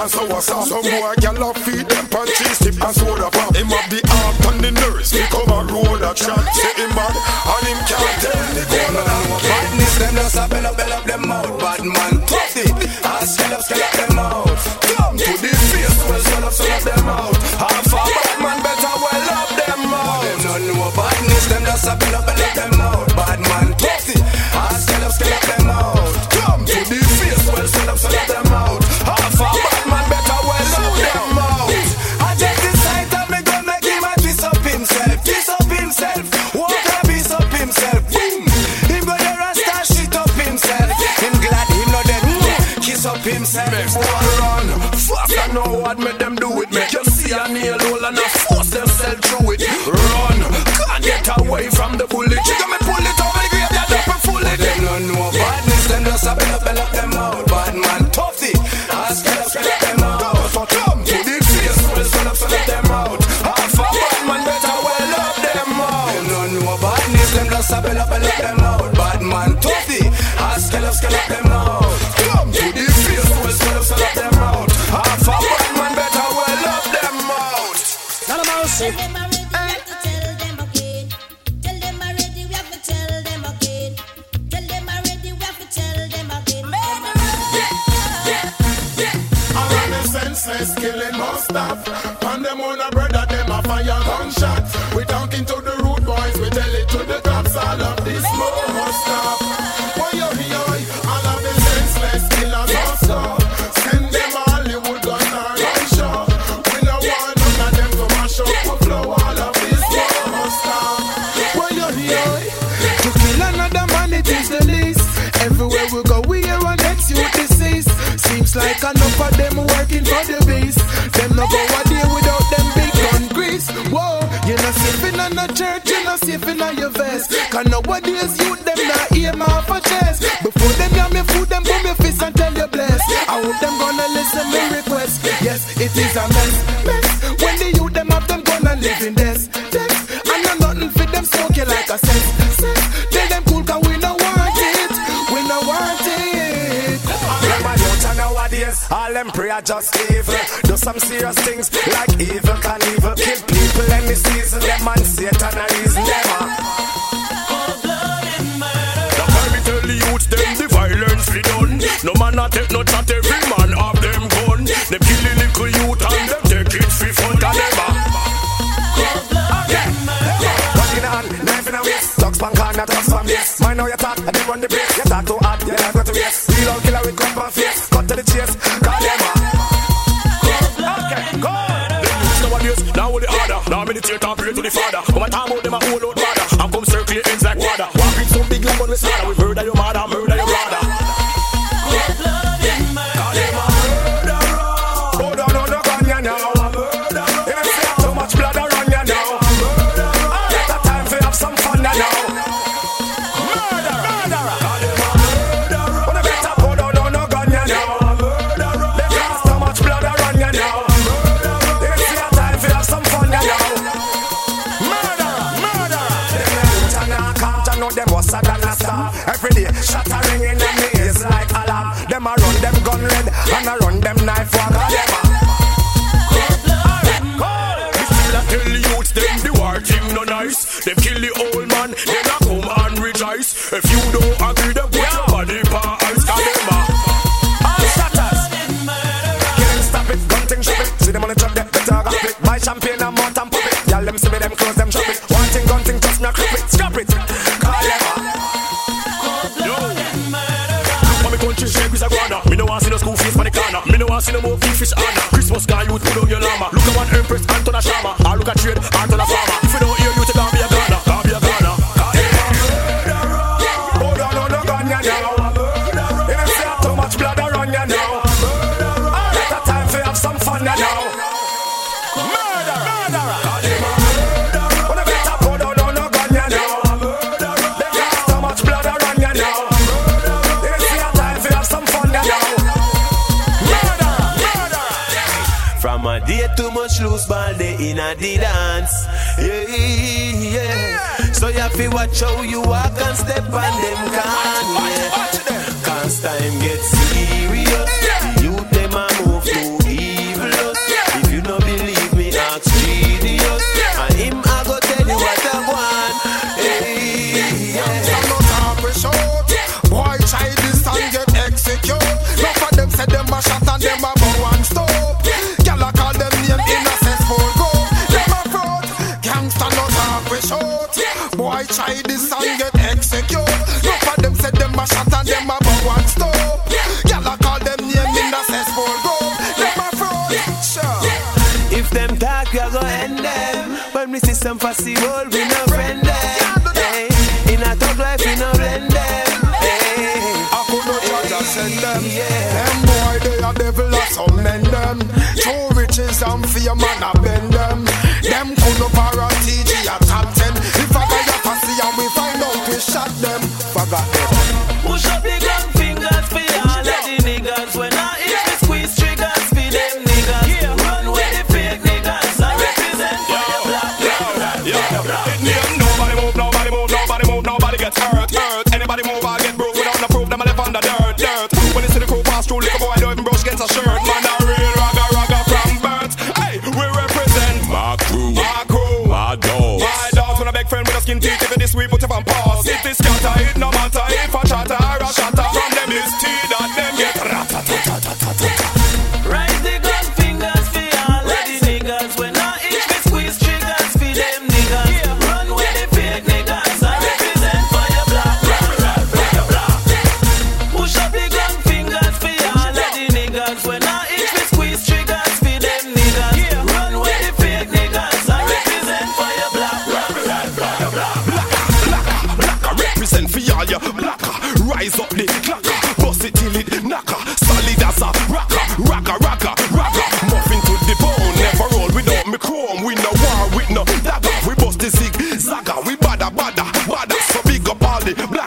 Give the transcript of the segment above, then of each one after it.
and sour sauce. Some more gal up feed them punches, tip and soda pop. Him have the heart and the nurse, he come a road a chant, Say him mad and him can't tell the corner. Badness them just a bell up, bell up them out, bad man. Nowadays, youth them yeah. not aim off a chest. Yeah. Before them yam me food, them boom your fist and tell you bless. Yeah. I hope them gonna listen me request. Yes, it is a mess, mess. When the youth them up, them gonna live in this, this. And no nothing fit them smoke you like a sex, sex. Tell them cool, we no want it, we no want it. All them a youth and nowadays, all them pray just evil. Do some serious things like evil can evil kill people any season. Them man Satan a reason them. No man a take no chat, every man have them gun. Them kill the little youth and them take it for fun. And them a Dogs pan corner, dogs from yes. Mind how you talk, and they run the place. You talk too hard, you're not to yes. Real old killer with crap and face. Cut to the chase, call them a Okay, go. Nowadays, now with the. Now meditate and pray to the Father. Fresh much loose ball they in a the dance. Yeah, yeah. So you have to watch how you walk and step on them can. Yeah. Cause time gets serious. Yeah. Pussy roll, we no friend them. Hey. In a thug life, we no blend them. Hey. I could not eh, judge and send them. Yeah. Them boy, they are devil or some men them. Two riches and fear man, So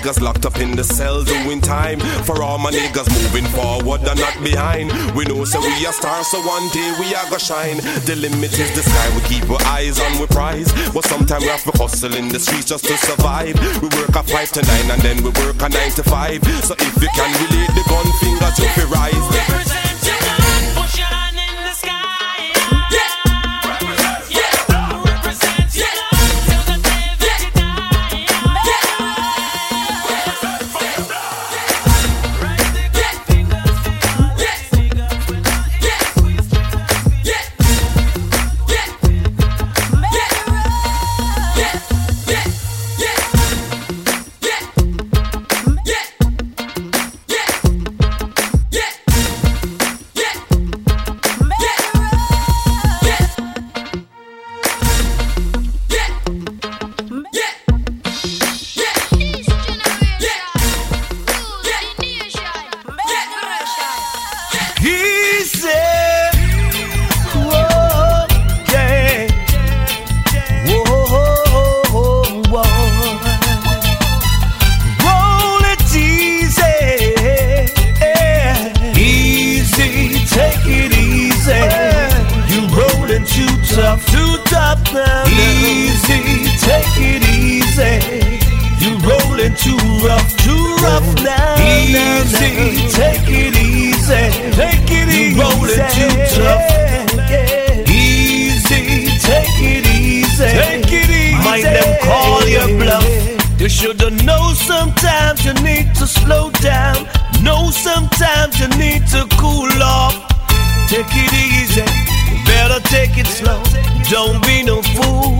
niggas locked up in the cell doing time. For all my niggas moving forward and not behind. We know so we are stars, so one day we are gonna shine. The limit is the sky, we keep our eyes on we prize. But sometimes we have to hustle in the streets just to survive. We work a five to nine and then we work a nine to five. So if you can relate the gun fingers, you fi rise. Don't be no fool.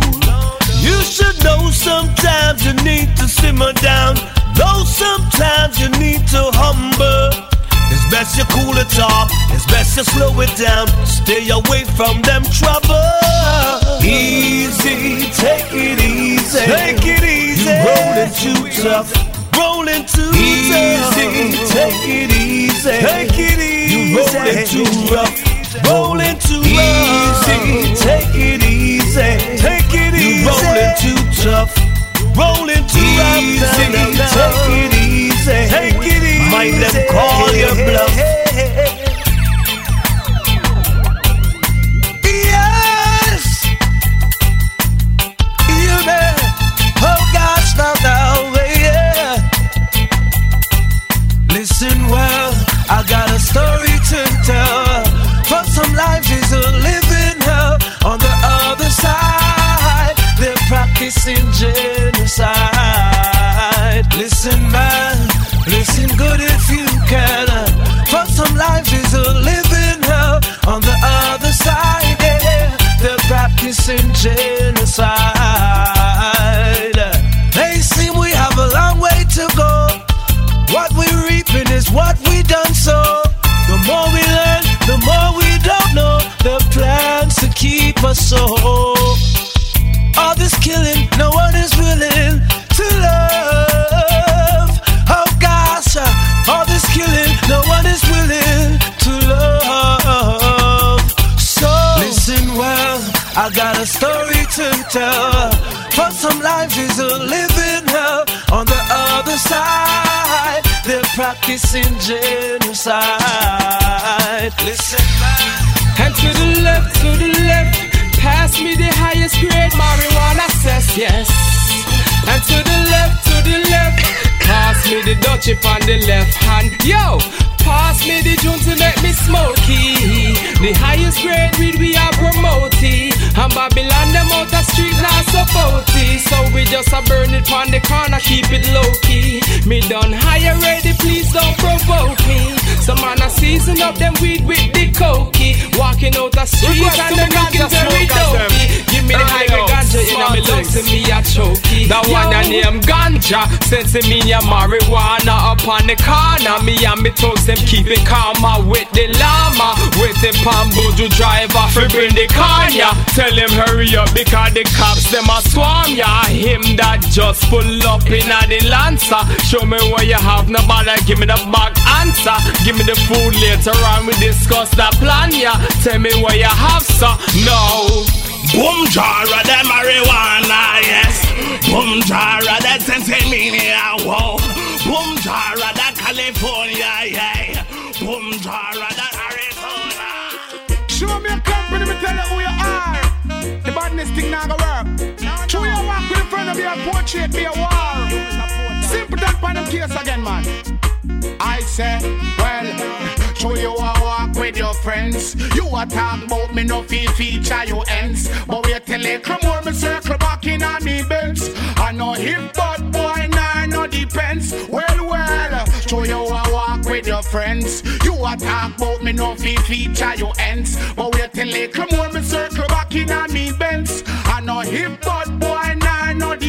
You should know sometimes you need to simmer down. Though sometimes you need to humble. It's best you cool it off. It's best you slow it down. Stay away from them trouble. Easy, take it easy. Take it easy. You rolling too tough. Rolling too easy. Take it easy. Take it easy. You rolling too rough. Rolling too easy. Take tough. Rolling too easy. Take it easy. Take it easy. Mind them call On the other side, yeah, they're practicing genocide. They seem we have a long way to go. What we're reaping is what we done so. The more we learn, the more we don't know. The plans to keep us so. All this killing, no story. For some life is a living hell. On the other side, they're practicing genocide. Listen, man. And to the left, to the left, pass me the highest grade marijuana cess, yes. And to the left, to the left, pass me the Dutch chip on the left hand. Yo, pass me the June to make me smoky. The highest grade weed we are promoting. And Babylon them out the street now so faulty. So we just a burn it on the corner, keep it low key. Me done higher ready, please don't provoke me. Some man a season up them weed with the cokey. Walking out the street and them looking very dopey. Give me the high ganja in me lungs and me a chokey. That one your name ganja, sensing me a marijuana up on the corner. Me and me thugs them keep it calmer with the llama. Waiting palm buju driver for bring the car ya. Tell him hurry up because the cops them a swarm ya. Him that just pull up in a the Lancer. Show me what you have, nobody give me the back answer. Give me the food later on, we discuss that plan ya. Tell me what you have, sir. No. Boom jar of the marijuana, ah, yes. Boom jar of the Sensimania, whoa. Boom jar of the California, yeah. Boom jar of the Arizona. Show me a company, me tell you who you are. The badness thing now go work. Show you walk with in front of your portrait, be a war. Simple that pan case again, man. I say, well, show you a walk with your friends. You a talk about me, no feel feature your ends. But wait till it come more, me circle back in on me bends. I know hip, but boy, nah, no depends. Well, well, show you a walk with your friends. You a talk about me, no feel feature your ends. But wait till it come more, me circle back in on me bends. I know hip, but boy,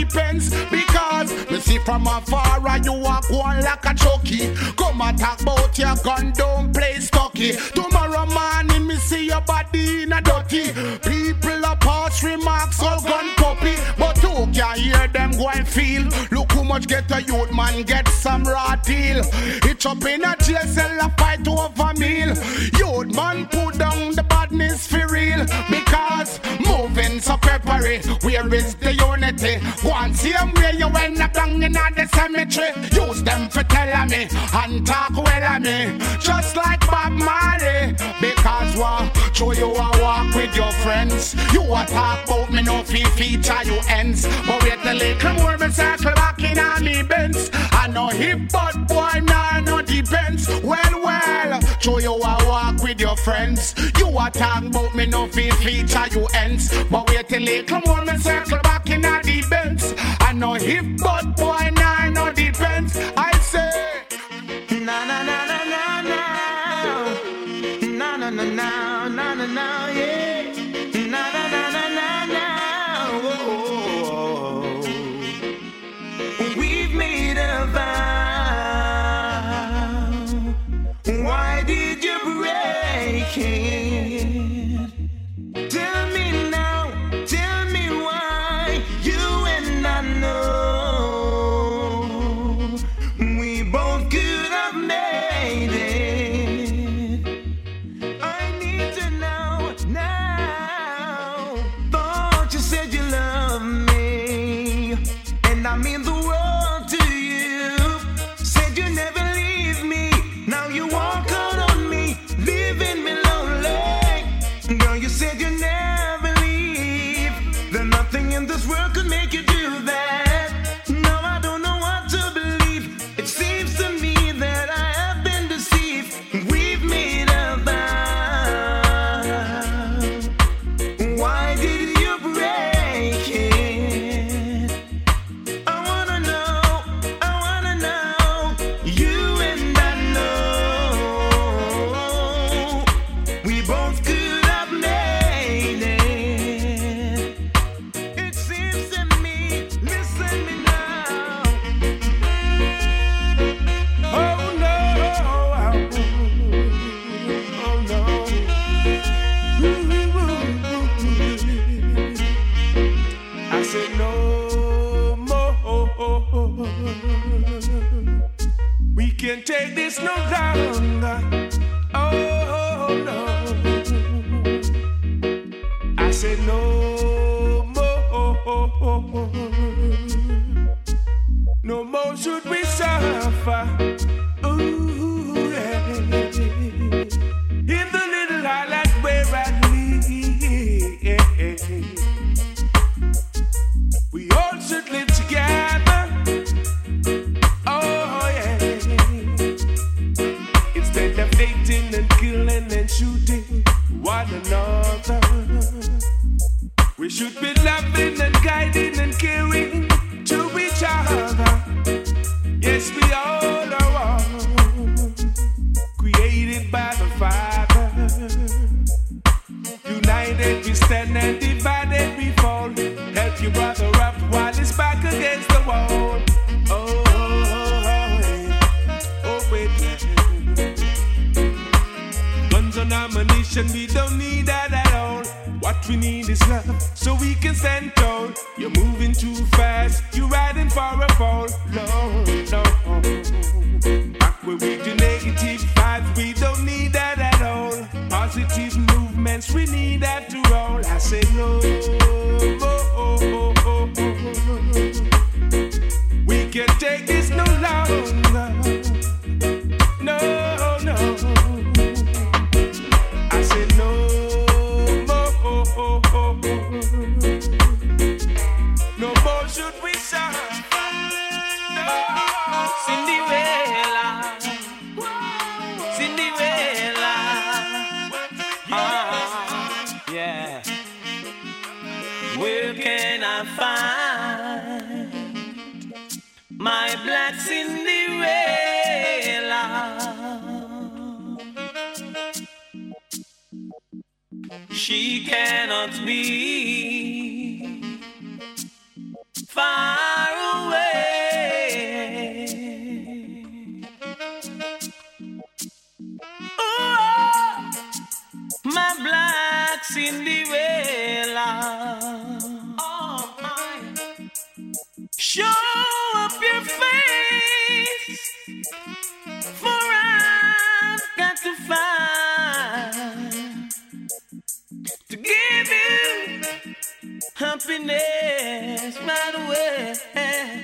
depends. Because me see from afar, and you walk one like a chucky. Come and talk about your gun, don't play stocky. Tomorrow morning, me see your body in a dirty. People are pass remarks, all gun puppy. But who can hear them go and feel? Look who much get a youth man, get some raw deal. Hitch up in a jail cell, a fight over meal. Youth man, put down the badness for real. Because moving so peppery, where is the unity? Go and see them where you end up down in the cemetery. Use them for tell me and talk well of me. Just like Bob Marley. Because what? Show you a walk with your friends. You a talk about me, no feel feature you ends. But wait a little more, me circle back in on me bends. I know hip, but boy, nah, no depends. Well, well, show you a walk with your friends. A talk about me, no feel feature you ends. But wait a little more, me circle back in the bends. I know hip, but boy, nah, no depends. I say. Na na na na. Na na na na na na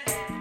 yeah.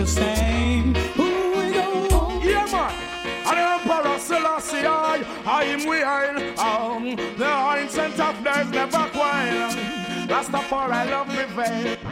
The same. Who we go? Yeah, man. And Emperor Selassie, I, I am weird. Um, the ancient of days never quail. Rastafari love prevail.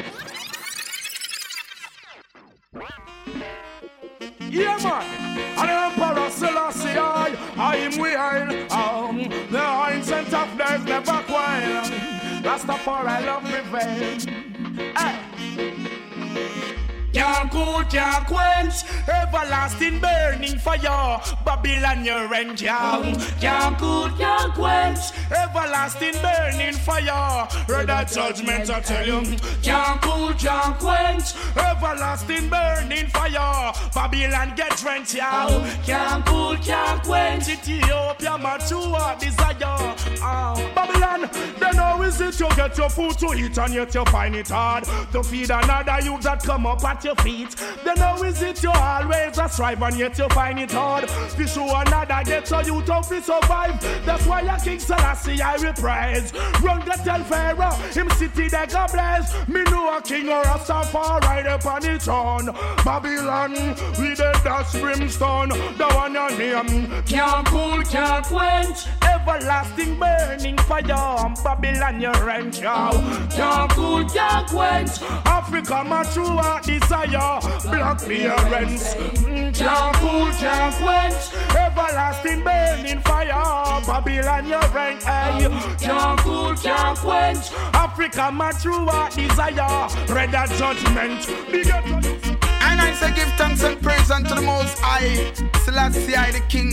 Everlasting burning fire Babylon your rent, yeah Can't cool, can't quench Everlasting burning fire Read that judgment, I tell you Can't cool, can't quench Everlasting burning fire Babylon get rent, yeah oh. Can't cool, can't quench Ethiopia, mature desire oh. Babylon, then how is it you get your food to eat And yet you find it hard To feed another youth that come up at your feet. Then how is it you always a strive and yet you find it hard? To show another get so you to survive. That's why a King Selassie I reprise. Run the tell Pharaoh, him city they go bless. Me know a king or a suffer right upon the throne. Babylon, we the dust brimstone. The one your name can't cool, can't quench. Everlasting burning fire. Babylon your rent. Can't cool, can't quench. Africa mature desire. Black clearance. Mm, Can't cool, can't quench. Everlasting burning fire. Babylon your rank, hey. Can't cool, can't quench. Africa, my true desire. Red judgment. Bigger and I say give thanks and praise unto the Most High, Selassie I the King,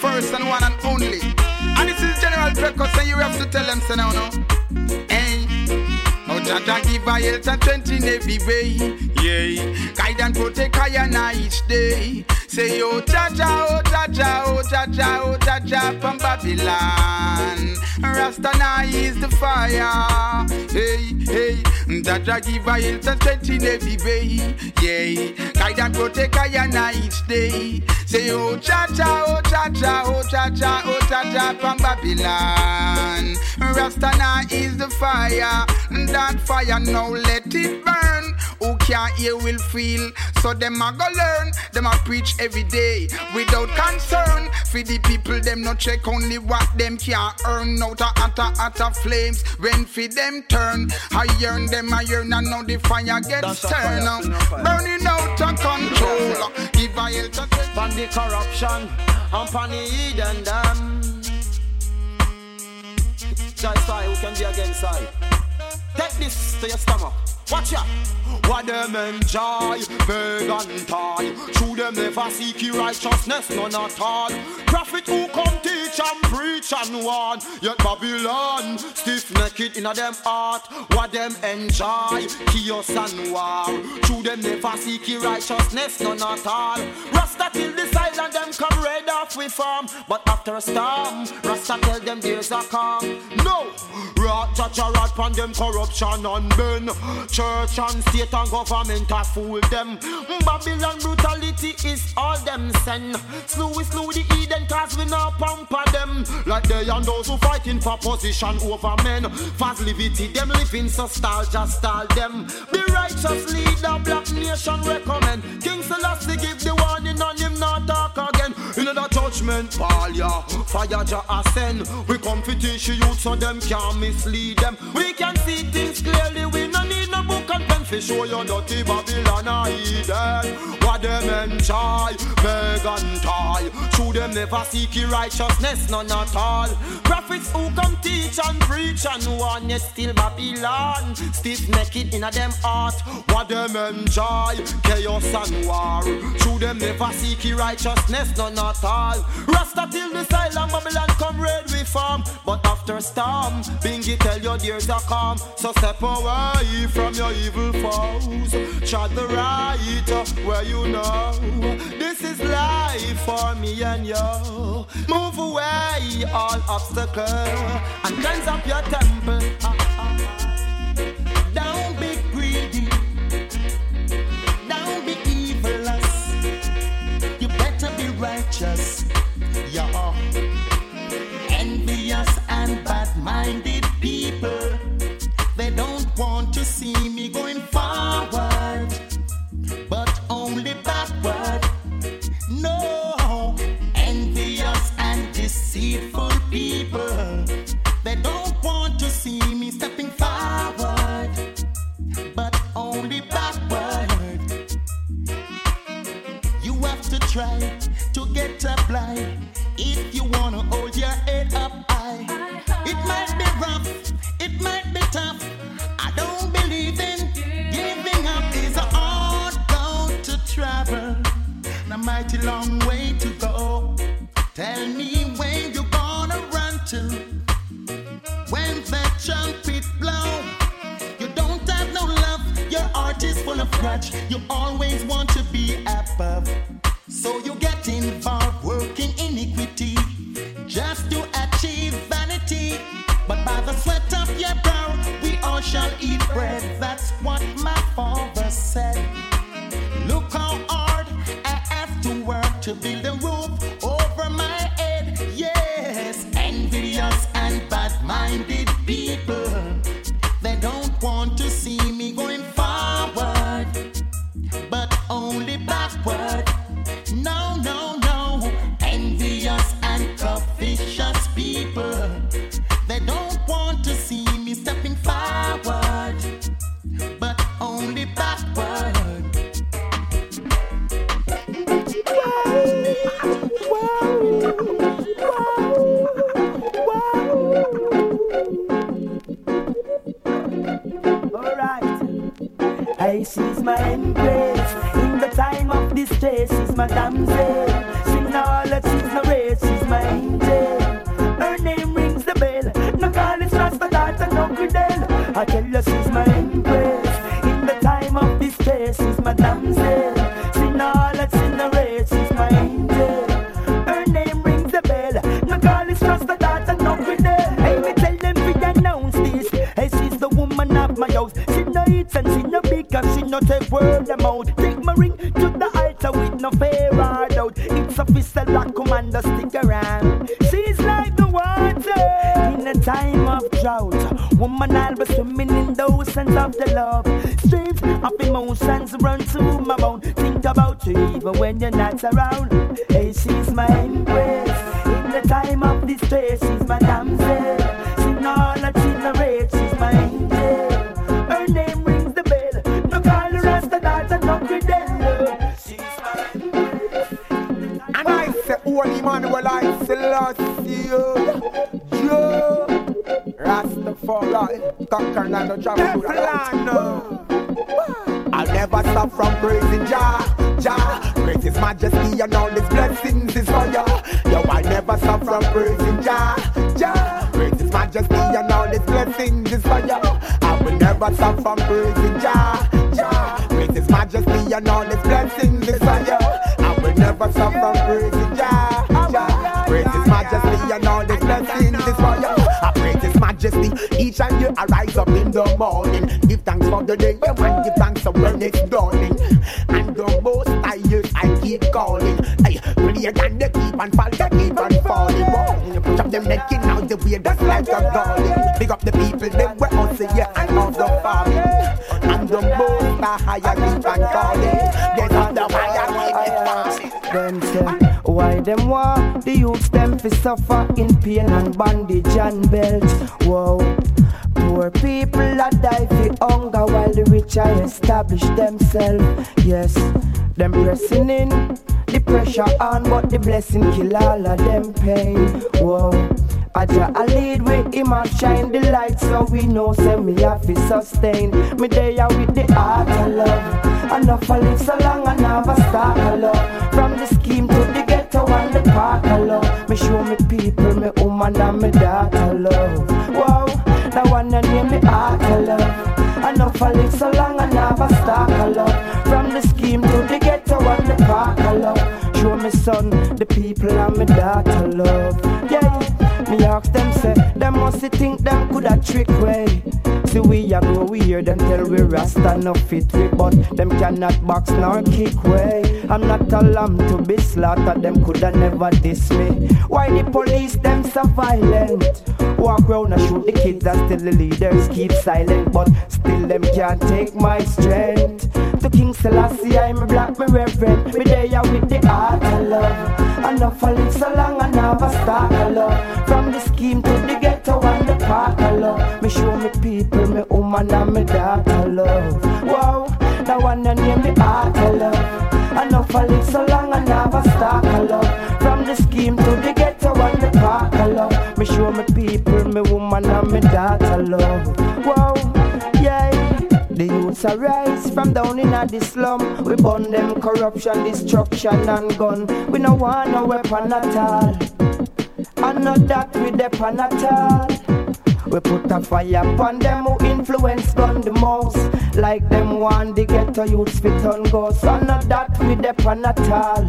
first and one and only. And this is General Draco, so you have to tell them, say now, no. Hey. Oh, Jaja give a health and strength in every way. Yeah. Guide and protect I and each day. Say, oh, Jaja, oh, Jaja, oh, Jaja, oh, Jaja from Babylon. Rastana is the fire. Hey, hey. Jaja give a health and strength in every way. Yeah. Guide and protect I and each day. Say, oh, Jaja, oh, Jaja, oh, Jaja, oh, Jaja from Babylon. Rastana is the fire. That fire now let it burn. Who can't hear will feel. So them a go learn. Them a preach every day without concern. For the people, them not check only what them can earn. Out of hotter, hotter flames. When for them turn, I yearn them, I yearn, and now the fire gets turned. Burning out of control. Give a hell to the corruption and pan the Eden dam. Jai side, who can be against side? Take this to your stomach. Watch out. What them enjoy, beg and tie. Through them never seek righteousness, none at all. Prophet who come teach and preach and warn. Yet Babylon, stiff necked in a them heart. What them enjoy, chaos and war. Through them never seek righteousness, none at all. Rasta till the island them come red off with farm. But after a storm, Rasta tell them there's a calm. No, rat, cha rat, pan them corruption and burn. Church and state and government a fool them. Babylon brutality is all them send. Slew we slew the Eden cause we not pamper them. Like they and those who fighting for position over men. Facility them living so style just style them. Be righteous leader black nation recommend. King Selassie give the warning on him not talk again. In the judgment ball ya, Fire ja ascend. We come to teach you so them can't mislead them. We can see things clearly. We no need no book and for show you dirty Babylon a Eden. What them enjoy, beg and tie. Through them never seek righteousness, none at all. Prophets who come teach and preach and warn yet still Babylon. Stiff naked in a them heart. What them enjoy, chaos and war. Through them never seek righteousness, none at all. Rasta till the silent Babylon come red with farm. But after storm, Bingy tell your dears a calm. So step away from your evil foes. Trot the right where you know. This is life for me and you. Move away all obstacles and cleanse up your temple. Don't be greedy. Don't be evilous. You better be righteous. Yeah. Envious and bad-minded people. They don't want to see me going mighty long way eat bread. That's what Holy Manuel, I Selassie, Joe, Rastafari, conquer and the to the I'll never stop from praising Jah, Jah. Great Majesty and all His blessings is for ya. Yo, I'll never stop from praising Jah, Jah. Great Majesty and all His blessings is for ya. I will never stop from praising Jah, Jah. Great Majesty and all His blessings is for ya. I will never stop from praising and all His blessings is for you. I praise His Majesty each and you arise up in the morning. Give thanks for the day, man. Give thanks for when it's dawning. And the most I use, I keep calling. Hey, prettier than they keep on fall, they keep on falling. Whoa, push up them in now the way that's like a calling. Pick up the people, them were on say yeah, and all the farming. And the most I higher keep on calling. Get on the fire, keep it falling. Why them want the youths them fi suffer in pain and bondage and belt? Whoa. Poor people a die fi hunger while the rich I establish themselves. Yes, them pressing in the pressure on, but the blessing kill all of them pain. Whoa. Aja a lead with him a shine the light so we know say me have to sustain Me there with the heart of love Enough I live so long and never start a love From the scheme the love. Me show me people, me woman and me daughter love. Wow, that one and name me heart love. Enough I live so long I never start a love. From the scheme to the ghetto and the park of love. Show me son, the people and me daughter love. Yeah me ask them say, them must think them could a trick way. See we a go weird them tell we rasta no fit we but them cannot box nor kick way. I'm not a lamb to be slaughtered, them coulda never diss me. Why the police them so violent? Walk round and shoot the kids and still the leaders keep silent, but still them can't take my strength. To King Selassie, I'm a black, me reverend. Me there with the heart of love. Enough I live so long and never start a love. From the scheme to the ghetto and the park of love. Me show me people, me woman and me daughter love. Wow, that one and name me heart of love. Enough I live so long and never start a love. From the scheme to the ghetto and the park of love. Me show me people, me woman and me daughter love. Wow, yeah. The youths arise from down in the slum. We burn them corruption, destruction and gun. We no want no weapon at all. And not that we depend at all. We put a fire upon them who influence gun the most. Like them one the ghetto youths fit on ghosts. And not that we depend at all.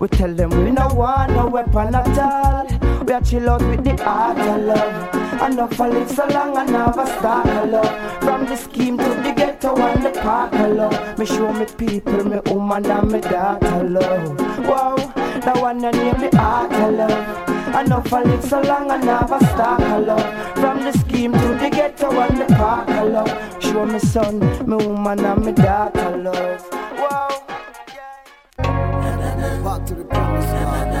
We tell them we no want no weapon at all. We are chill out with the heart of love. Enough I live so long and never start a love. From the scheme to the ghetto and the park love. Me show me people, me woman and me daughter love. Wow, that one and name me heart of love. Enough I live so long and never start a love. From the scheme to the ghetto and the park of love. Show me son, me woman and me daughter love. Wow. Back to the promised land.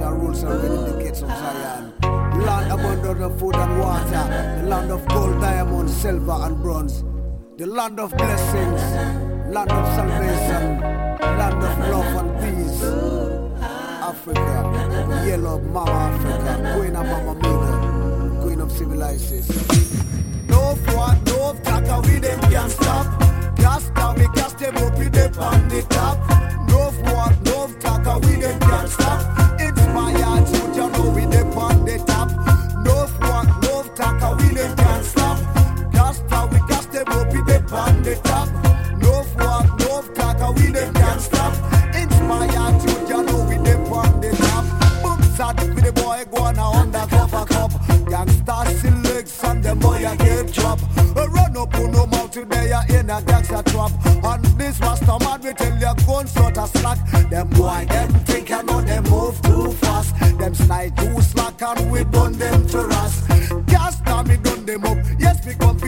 Jah rules in the gates of Zion. The land abundant of food and water. The land of gold, diamond, silver, and bronze. The land of blessings. Land of salvation. Land of love and peace. Africa. Yellow Mama Africa. Queen of Mama Mina. Queen of Civilizations. No fraud, no taka, we them can't stop. Cast down, we cast them up, in the on the top. No fraud, no taka, we them can't stop. It's my Inspire children, no, we them on the top. No fraud, no taka, we them can't stop. Cast down, we cast them up, in the on the top. gangster legs and them boy a get drop. I run up on no mouth today I in a gangster trap. And this rasta man we tell you gun sort a slack. Them boy them think you know them move too fast. Them slide too slack and we burn them to rust. Gas me done them up. Yes we come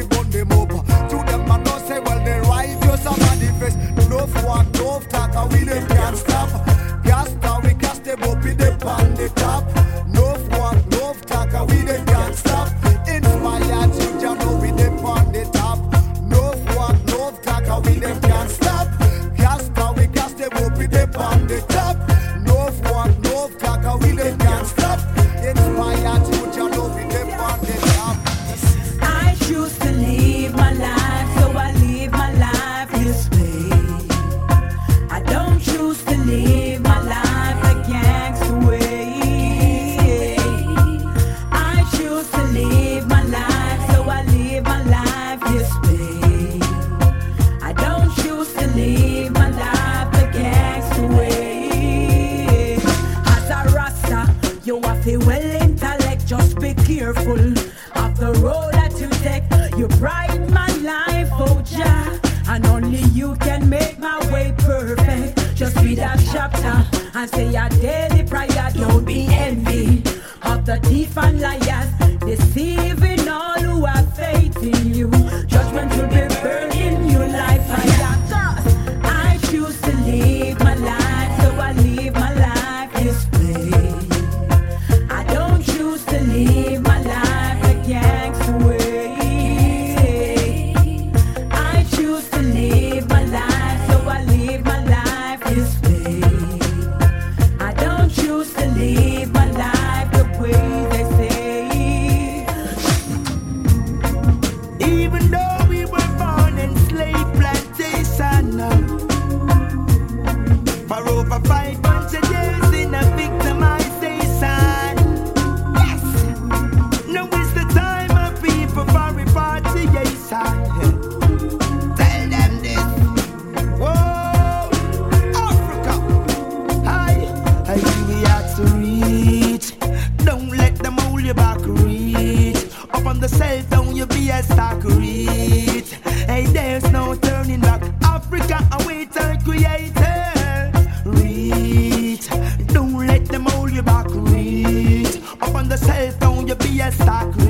está.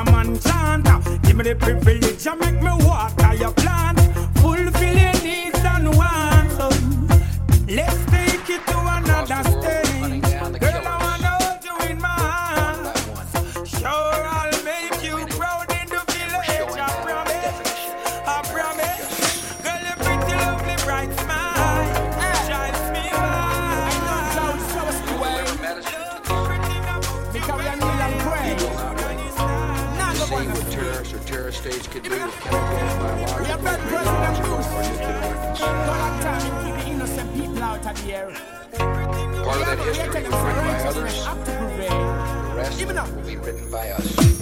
Rasta man chant. Give me the privilege and make me water your plant. Fulfill Part of that history was written by others. The rest will be written by us.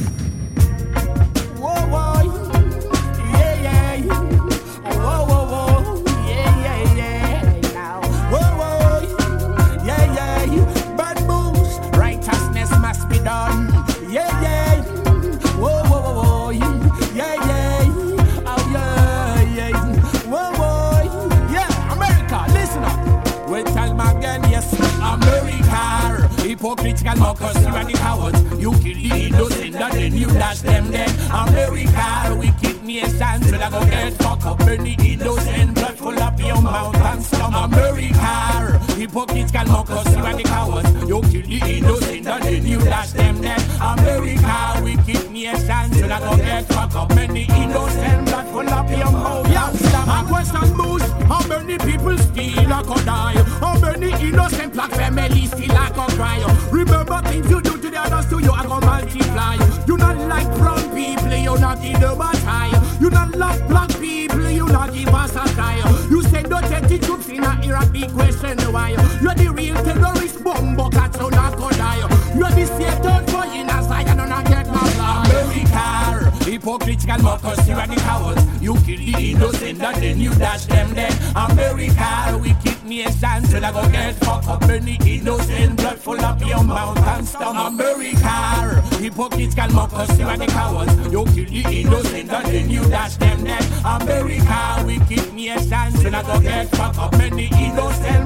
Hypocritical mockers, you and the cowards. You kill the innocent, and then you dash them dead. America, wicked nations, will I go get fuck up any innocent blood full up your mouth and slum. America, hypocritical mockers, you and the cowards. You kill the innocent, and then you dash them dead. America, wicked nations, will I go get fuck up any innocent blood full up your mouth and slum. A question how many people still a go die? How many innocent black families still a go cry? Remember things you do to the others to you, I go multiply. You not like brown people, you not give them a try. You not love black people, you not give us a try. You don't take the troops in a Iraq, big question why. You're the real terrorist bomb, cat so not go die. You're the Satan for in a and I get my blood. America, hypocritical mockers, you and the cowards. You kill the innocent and then you dash them dead. America, wicked nations, will I go get fucked up any innocent blood full up your mouth and stomach. America, hypocritical mockers, you and the cowards. You kill the innocent and then you dash them dead. America, wicked nations, will I go get fucked up any innocent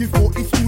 your soul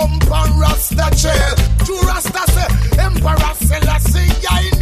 Come from Rasta jail. To Rasta say, Emperor Selassie, I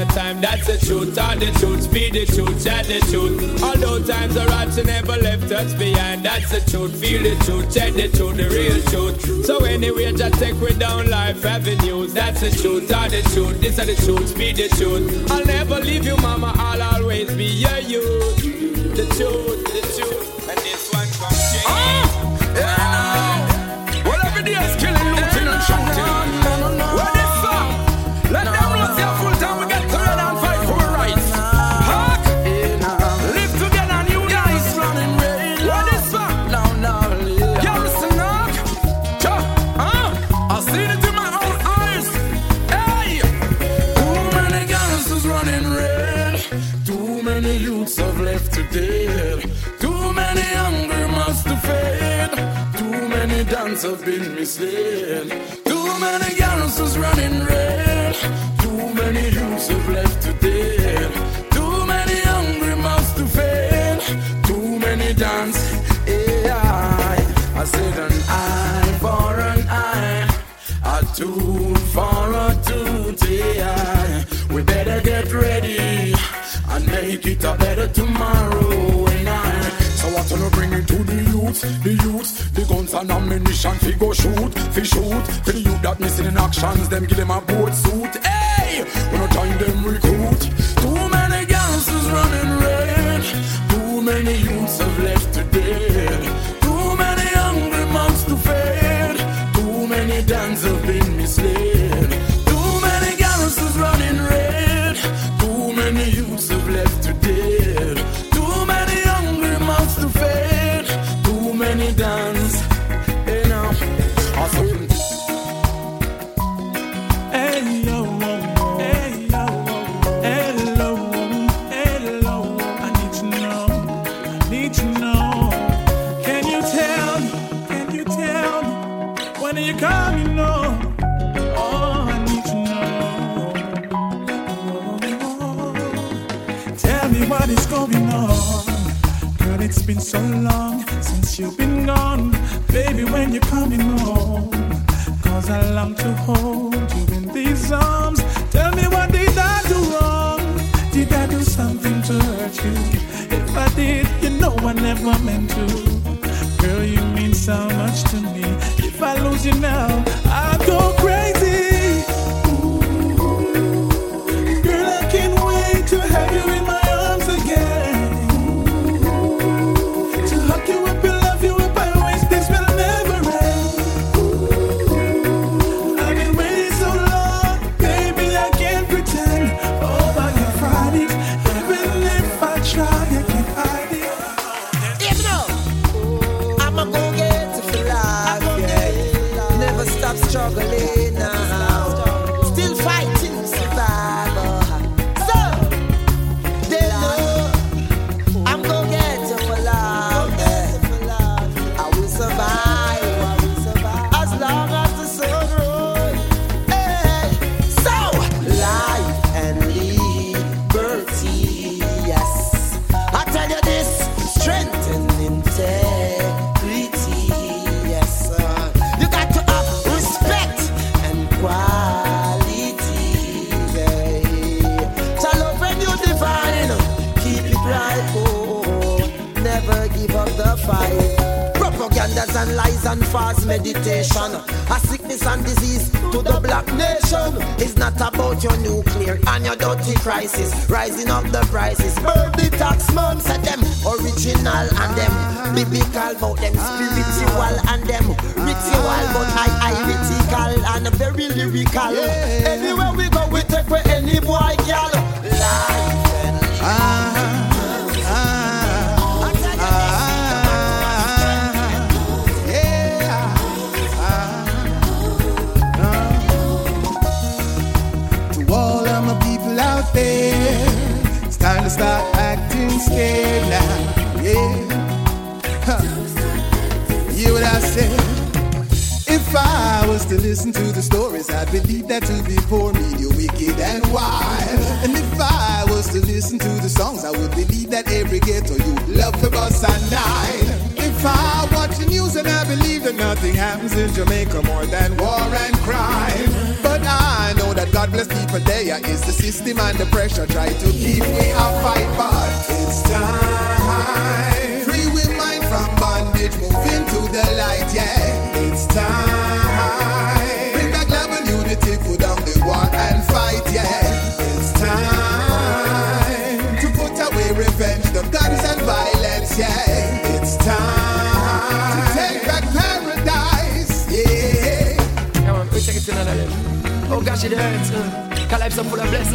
no time, that's the truth. All the truth, be the truth, chat the truth. Although times are hard, she never left us behind. That's the truth, feel the truth, check the truth, the real truth. So anyway, just take me down life avenues. That's the truth, all the truth, this is the truth, be the truth. I'll never leave you, mama, I'll always be your youth. Too many youths have left to dead. Too many hungry must to feed. Too many dance have been misled. Too many girls is running red. Too many youths have left to dead. Too many hungry must to feed. Too many dance. AI. I said an eye for an eye. A tooth for a tooth. AI. We better get ready and make it a better tomorrow. And I, so I tell bring it to the youth, the youth, the guns and ammunition, They go shoot, they shoot, for the youth that missing in actions, them give them a boat suit. Hey, when I time them record. Never meant to, Girl, you mean so much to me. If I lose you now.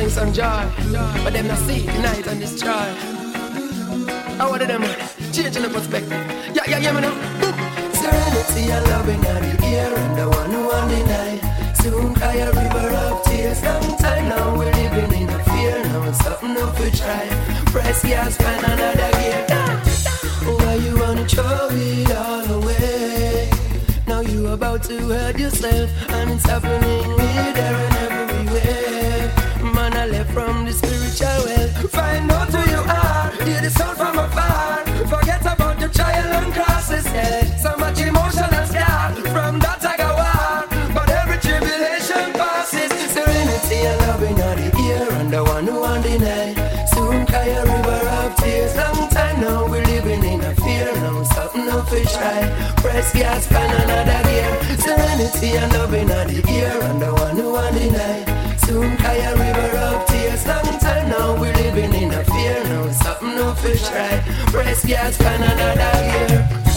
happiness and joy. But them not see the night and destroy. I wanted them changing the perspective. Yeah, yeah, yeah, man. Boom. Serenity and loving and the air and the one who won the deny. Soon cry a river of tears. Long time now we're living in a fear. Now it's something up we try. Press gas, find another gear. Why you wanna throw it all away? Now you about to hurt yourself and it's happening here, and everywhere from the spiritual well. Find out who you are, hear the sound from afar. Forget about the trial and crosses, yeah. So much emotional scar from that I. But every tribulation passes. Serenity and loving are the ear and the one who on the night. Soon cry a river of tears. Long time now we're living in a fear. Now something of fish try. Press gas, find another gear. Serenity and loving are the ear and the one who on the night. Soon cry a river of tears. Long time now we're living in a fear. Now something no fish right. Breast gas, Canada, year.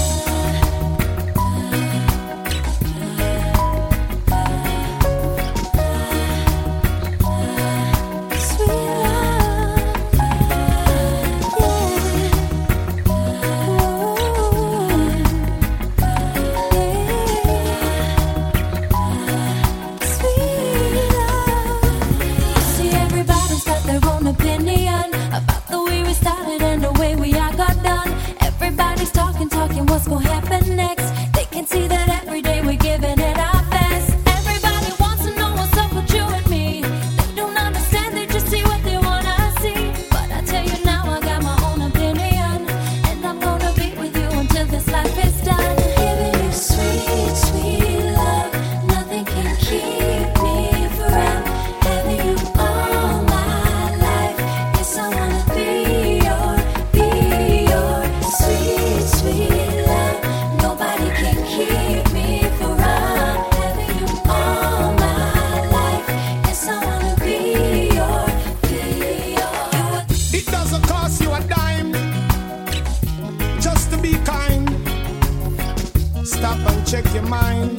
check your mind.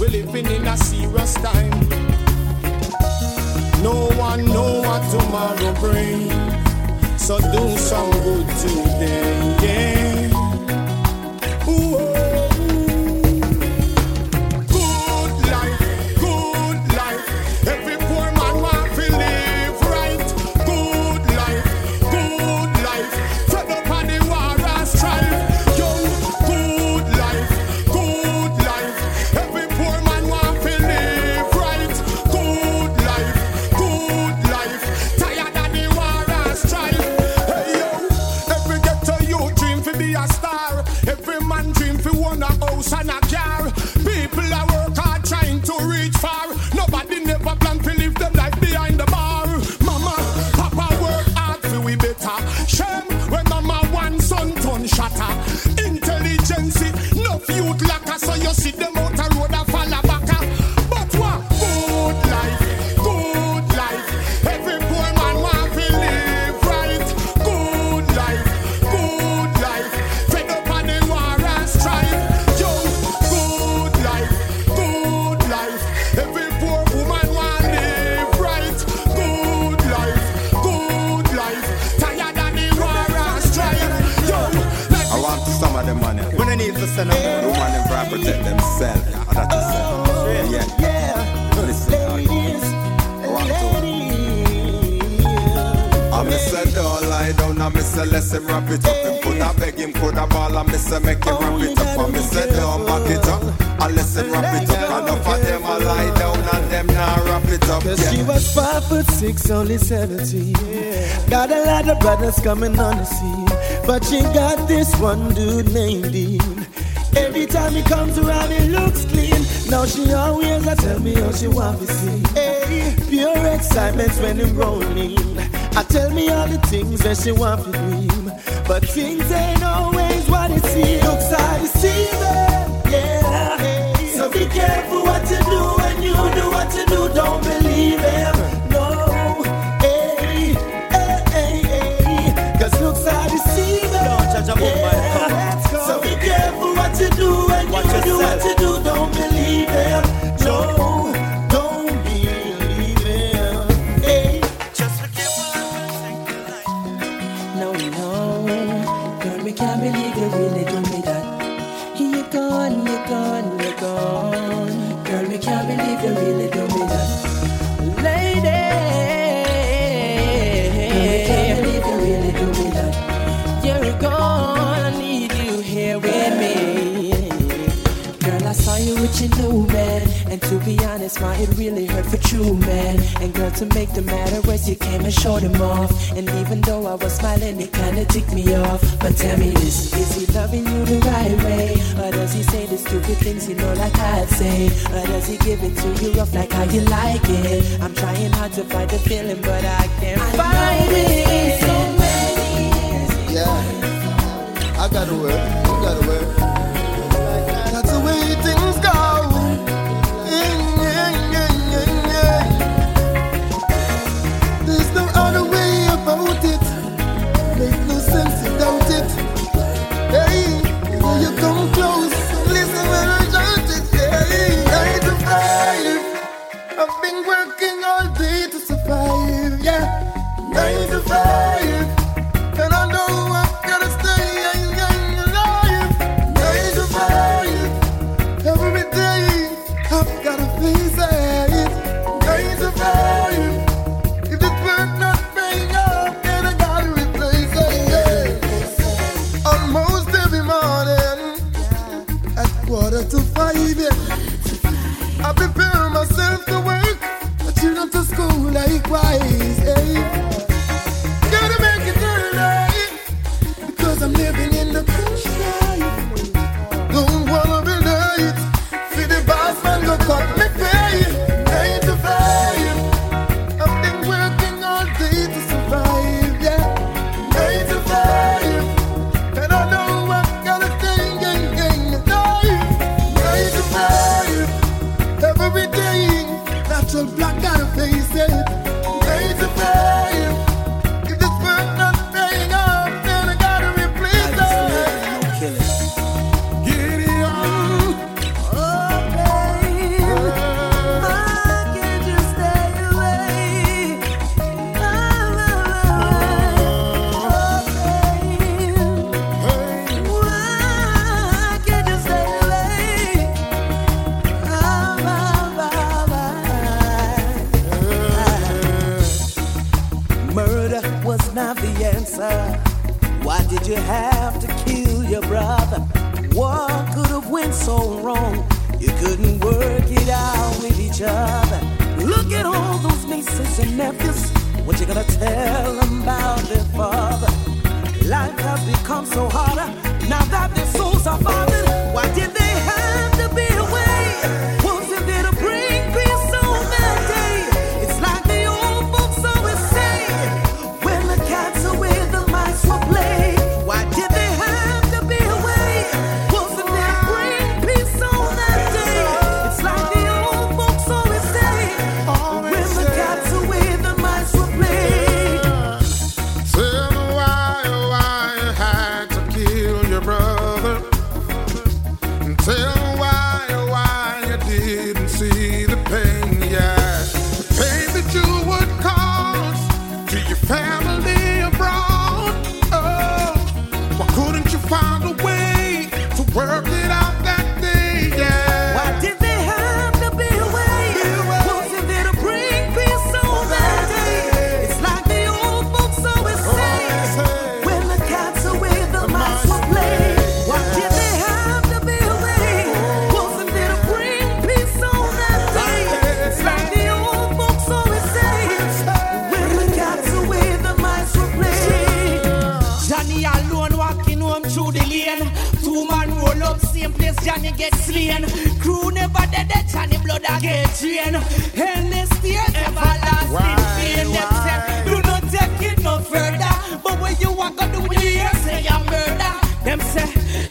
We're living in a serious time. No one know what tomorrow brings, so do some good today. Yeah. Ooh. foot six, only 17. Yeah. Got a lot of brothers coming on the scene. But she got this one dude named Dean. Every time he comes around, he looks clean. Now she always I tell me how she want to see. Hey, pure excitement when he rolling. I tell me all the things that she want to dream. But things ain't always what it seems. Looks like deceiving, yeah. Hey. So be careful what you do. Blood a get drain. Endless tears, everlasting pain. Them say, do not take it no further. But when you walk on the way, you say you murder. Them say,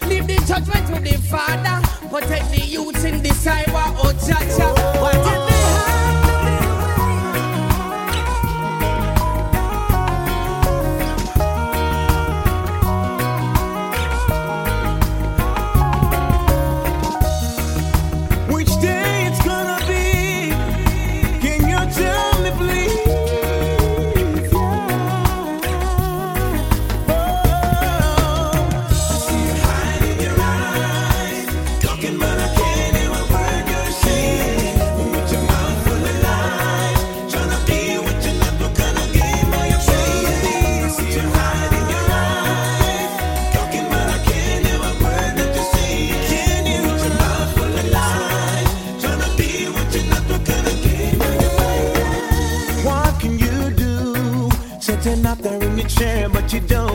leave the judgment to the Father. Protect the youth in the cyber, oh Jaja. What but you don't